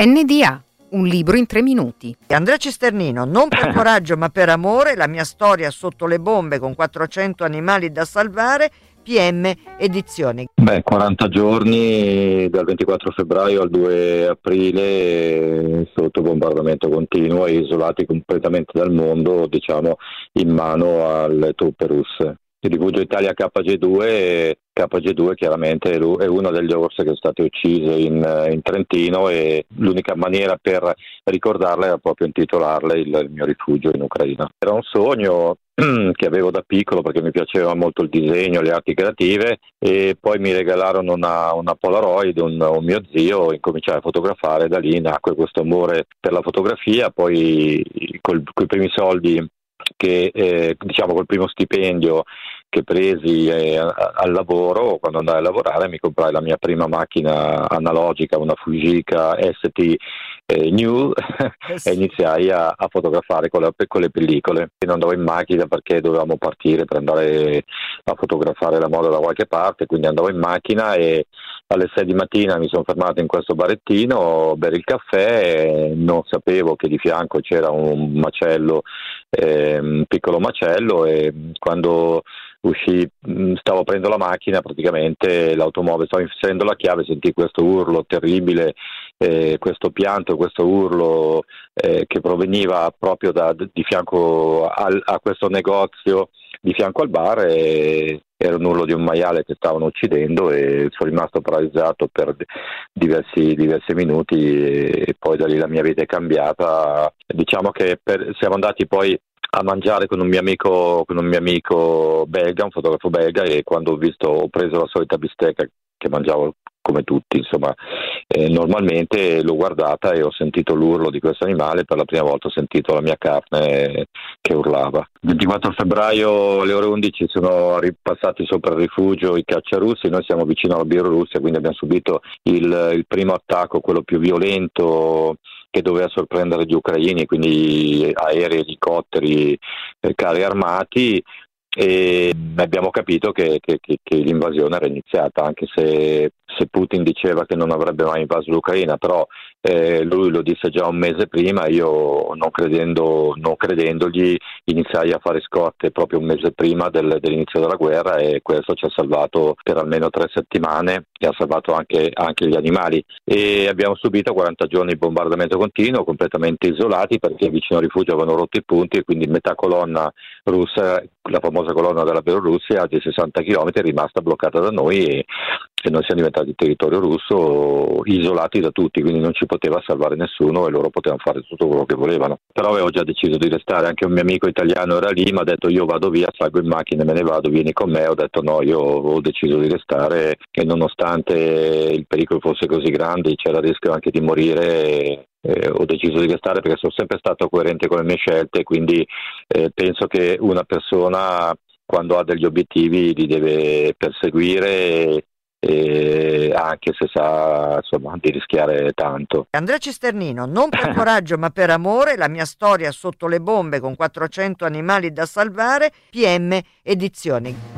NDA, un libro in tre minuti. Andrea Cisternino, non per coraggio ma per amore, la mia storia sotto le bombe con 400 animali da salvare, PM Edizioni. Beh, 40 giorni dal 24 febbraio al 2 aprile sotto bombardamento continuo e isolati completamente dal mondo, diciamo, in mano alle truppe russe. Il rifugio Italia KG2 KG2 chiaramente è uno degli orsi che sono stati uccisi in, in, Trentino e l'unica maniera per ricordarle era proprio intitolarle il, il mio rifugio in Ucraina. Era un sogno che avevo da piccolo perché mi piaceva molto il disegno, le arti creative e poi mi regalarono una, una Polaroid, un, un, mio zio, incominciai a fotografare, da lì nacque questo amore per la fotografia, poi con i primi soldi che eh, diciamo col primo stipendio che presi eh, al lavoro, quando andai a lavorare mi comprai la mia prima macchina analogica, una Fujica ST eh, New eh e iniziai a, a fotografare con, la, con, le pellicole. Non andavo in macchina perché dovevamo partire per andare a fotografare la moda da qualche parte, quindi andavo in macchina e alle 6 di mattina mi sono fermato in questo barettino, bere il caffè, non sapevo che di fianco c'era un macello, eh, un piccolo macello e quando uscì, mm, stavo aprendo la macchina, praticamente l'automobile, stavo inserendo la chiave, sentì questo urlo terribile, eh, questo pianto, questo urlo eh, che proveniva proprio da, di fianco al, a questo negozio di fianco al bar e era un urlo di un maiale che stavano uccidendo e sono rimasto paralizzato per diversi, diversi minuti e poi da lì la mia vita è cambiata. Diciamo che per, siamo andati poi a mangiare con un amico, con un mio amico belga, un fotografo belga e quando ho visto ho preso la solita bistecca che mangiavo come tutti, insomma, eh, normalmente l'ho guardata e ho sentito l'urlo di questo animale, per la prima volta ho sentito la mia carne che urlava. Il 24 febbraio alle ore 11 sono ripassati sopra il rifugio i cacciarussi, noi siamo vicino alla Bielorussia, quindi abbiamo subito il, il primo attacco, quello più violento che doveva sorprendere gli ucraini, quindi aerei, elicotteri, eh, carri armati e abbiamo capito che, che, che, l'invasione era iniziata, anche se, se, Putin diceva che non avrebbe mai invaso l'Ucraina, però eh, lui lo disse già un mese prima, io non, credendo, non credendogli iniziai a fare scorte proprio un mese prima del, dell'inizio della guerra e questo ci ha salvato per almeno tre settimane e ha salvato anche, anche gli animali. E abbiamo subito 40 giorni di bombardamento continuo, completamente isolati perché vicino al rifugio avevano rotto i punti e quindi metà colonna russa, la famosa colonna della Bielorussia di 60 km è rimasta bloccata da noi e, e noi siamo diventati territorio russo isolati da tutti, quindi non ci poteva salvare nessuno e loro potevano fare tutto quello che volevano. Però avevo già deciso di restare, anche un mio amico italiano era lì, mi ha detto io vado via, salgo in macchina e me ne vado, vieni con me, ho detto no, io ho deciso di restare e nonostante il pericolo fosse così grande, c'era il rischio anche di morire, eh, ho deciso di restare perché sono sempre stato coerente con le mie scelte, quindi eh, penso che una persona quando ha degli obiettivi li deve perseguire anche se sa insomma, di rischiare tanto. Andrea Cisternino, non per coraggio ma per amore, la mia storia sotto le bombe con 400 animali da salvare, PM Edizioni.